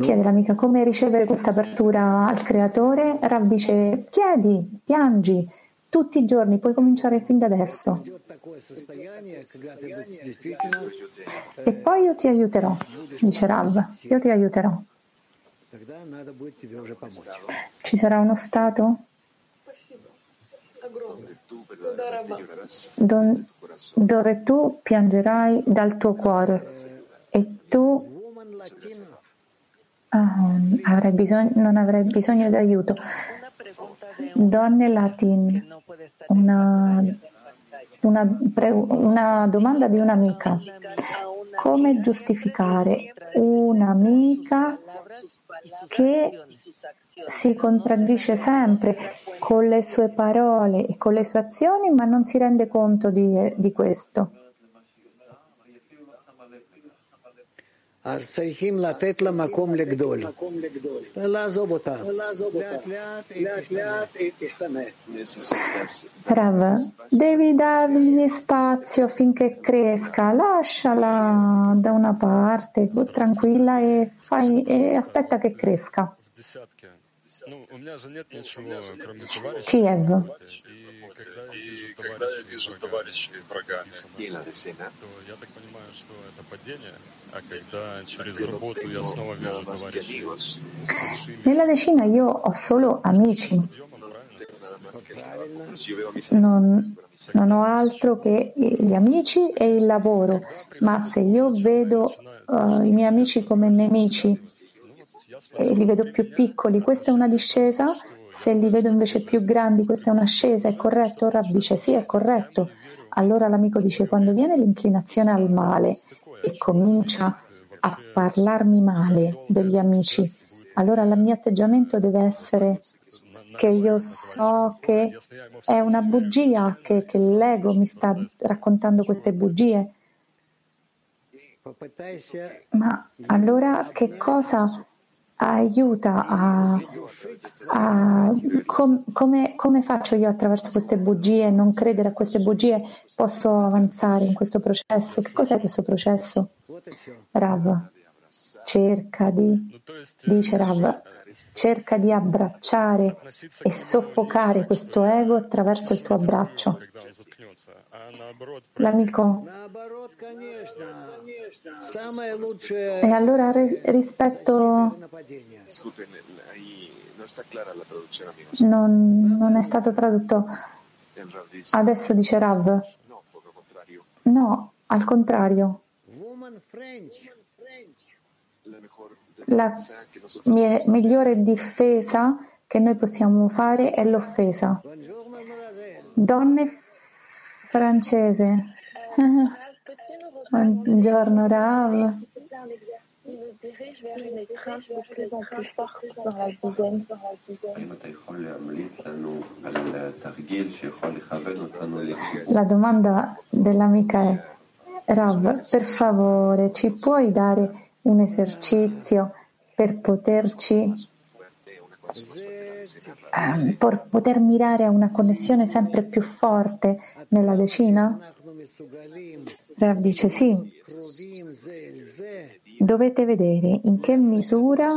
Chiede l'amica come ricevere questa apertura al creatore. Rav dice chiedi, piangi, tutti i giorni, puoi cominciare fin da adesso. E poi io ti aiuterò, dice Rav, io ti aiuterò. Ci sarà uno stato dove tu piangerai dal tuo cuore e tu uh, avrai bisogno, non avrai bisogno di aiuto. Donne Latin, una, una, una domanda di un'amica. Come giustificare un'amica che si contraddice sempre con le sue parole e con le sue azioni, ma non si rende conto di, di questo. צריכים לתת לה מקום לגדול, לעזוב אותה, לאט לאט היא תשתנה. Rav, devi dargli spazio finché cresca, lasciala da una parte tranquilla e, fai, e aspetta che cresca. Kiev. когда я вижу товарищей врага то я так понимаю, что это падение, а когда через работу я снова вижу товарищей Nella decina io ho solo amici. Non, non, ho altro che gli amici e il lavoro, ma se io vedo uh, i miei amici come nemici e li vedo più piccoli, questa è una discesa, se li vedo invece più grandi, questa è un'ascesa, è corretto? Rav dice sì, è corretto. Allora l'amico dice quando viene l'inclinazione al male e comincia a parlarmi male degli amici, allora il mio atteggiamento deve essere che io so che è una bugia, che, che l'ego mi sta raccontando queste bugie. Ma allora che cosa aiuta a, a com, come, come, faccio io attraverso queste bugie, non credere a queste bugie, posso avanzare in questo processo? Che cos'è questo processo? Rav cerca di, dice Rav, cerca di abbracciare e soffocare questo ego attraverso il tuo abbraccio. L'amico. E allora rispetto non, non è stato tradotto. Adesso dice Rav. No, al contrario. La mia migliore difesa che noi possiamo fare è l'offesa. Donne francese. Buongiorno Rav. La domanda dell'amica è Rav, per favore, ci puoi dare un esercizio per poterci eh, poter mirare a una connessione sempre più forte nella decina? Rav dice sì. Dovete vedere in che misura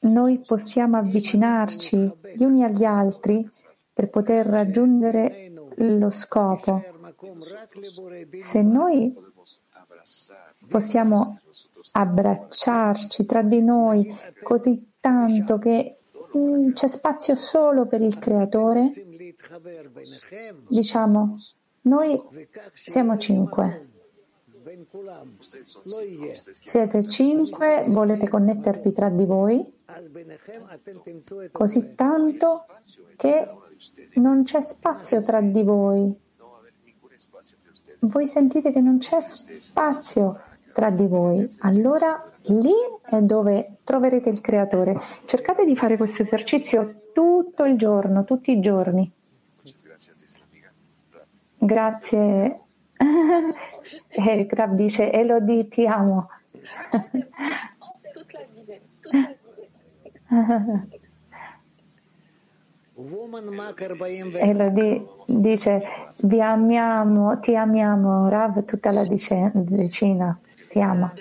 noi possiamo avvicinarci gli uni agli altri per poter raggiungere lo scopo. Se noi possiamo abbracciarci tra di noi così tanto che mm, c'è spazio solo per il creatore, diciamo, noi siamo cinque. Siete cinque, volete connettervi tra di voi? così tanto che non c'è spazio tra di voi. Voi sentite che non c'è spazio tra di voi. Allora lì è dove troverete il creatore. Cercate di fare questo esercizio tutto il giorno, tutti i giorni. Grazie. Eric Rav dice Elodie ti amo. Elodie dice vi amiamo, ti amiamo, Rav, tutta la decina, ti amo.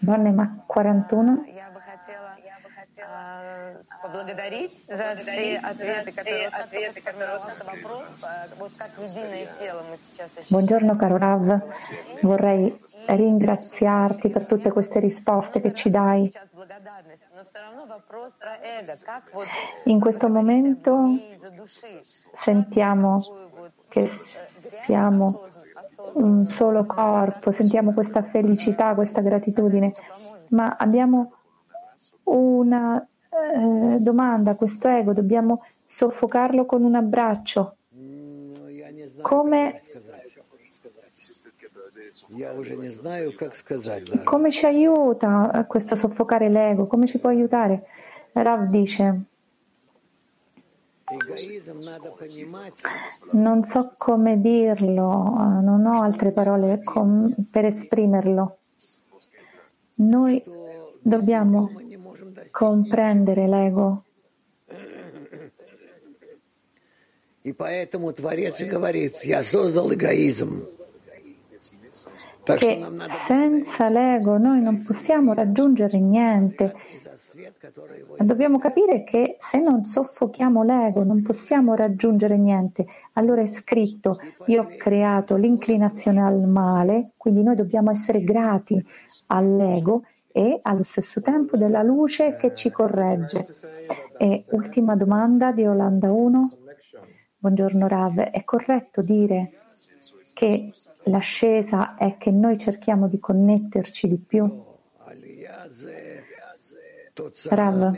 Donne ma 41. поблагодарить за все ответы, которые ответы, которые вопрос, вот как единое тело мы сейчас Buongiorno caro Rav, vorrei ringraziarti per tutte queste risposte che ci dai. In questo momento sentiamo che siamo un solo corpo, sentiamo questa felicità, questa gratitudine, ma abbiamo una eh, domanda, questo ego, dobbiamo soffocarlo con un abbraccio. Come, come ci aiuta questo soffocare l'ego? Come ci può aiutare? Rav dice, non so come dirlo, non ho altre parole per esprimerlo. Noi dobbiamo comprendere l'ego. Che senza l'ego noi non possiamo raggiungere niente. Dobbiamo capire che se non soffochiamo l'ego non possiamo raggiungere niente. Allora è scritto, io ho creato l'inclinazione al male, quindi noi dobbiamo essere grati all'ego e allo stesso tempo della luce che ci corregge. E ultima domanda di Olanda 1. Buongiorno Rav, è corretto dire che l'ascesa è che noi cerchiamo di connetterci di più? Rav.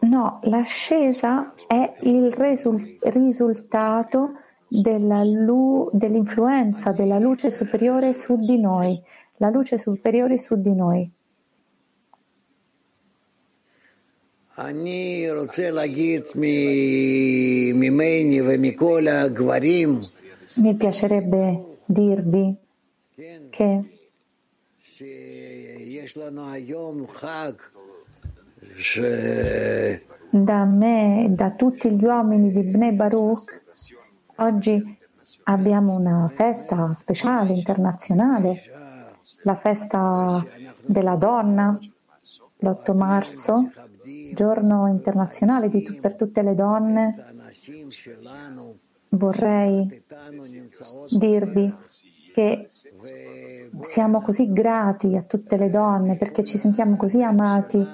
No, l'ascesa è il risul- risultato della lu- dell'influenza della luce superiore su di noi, la luce superiore su di noi. Mi piacerebbe dirvi che da me e da tutti gli uomini di Bnei Baruch Oggi abbiamo una festa speciale internazionale, la festa della donna, l'8 marzo, giorno internazionale t- per tutte le donne. Vorrei dirvi che siamo così grati a tutte le donne perché ci sentiamo così amati,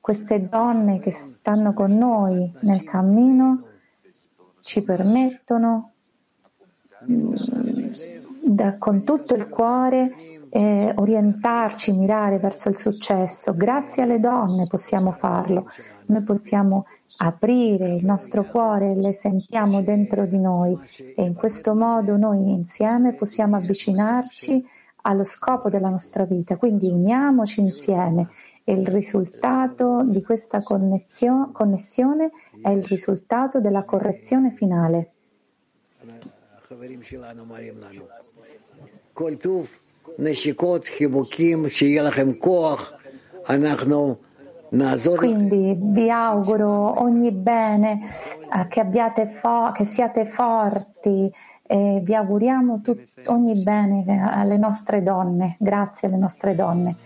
queste donne che stanno con noi nel cammino ci permettono da, con tutto il cuore eh, orientarci, mirare verso il successo. Grazie alle donne possiamo farlo. Noi possiamo aprire il nostro cuore, le sentiamo dentro di noi e in questo modo noi insieme possiamo avvicinarci allo scopo della nostra vita. Quindi uniamoci insieme e il risultato di questa connessione è il risultato della correzione finale. Quindi vi auguro ogni bene, eh, che, fo- che siate forti e vi auguriamo tut- ogni bene alle nostre donne, grazie alle nostre donne.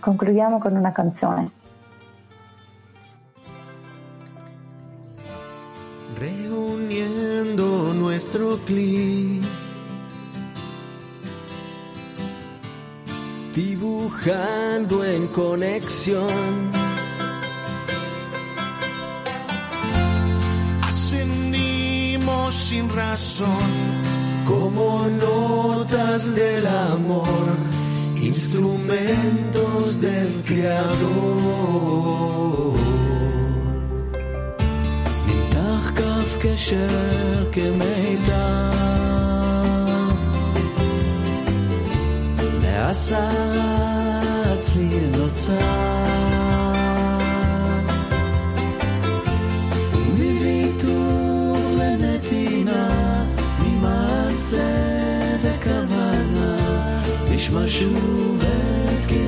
Concludiamo con una canzone. Reuniendo nuestro clic. dibujando en conexión. Ascendimos sin razón como notas del amor, instrumentos del Creador. נמתח כף קשר כמיתר, ועשה צליל נוצר. מוויתור לנתינה, ממעשה וכוונה, נשמע שוב את כינור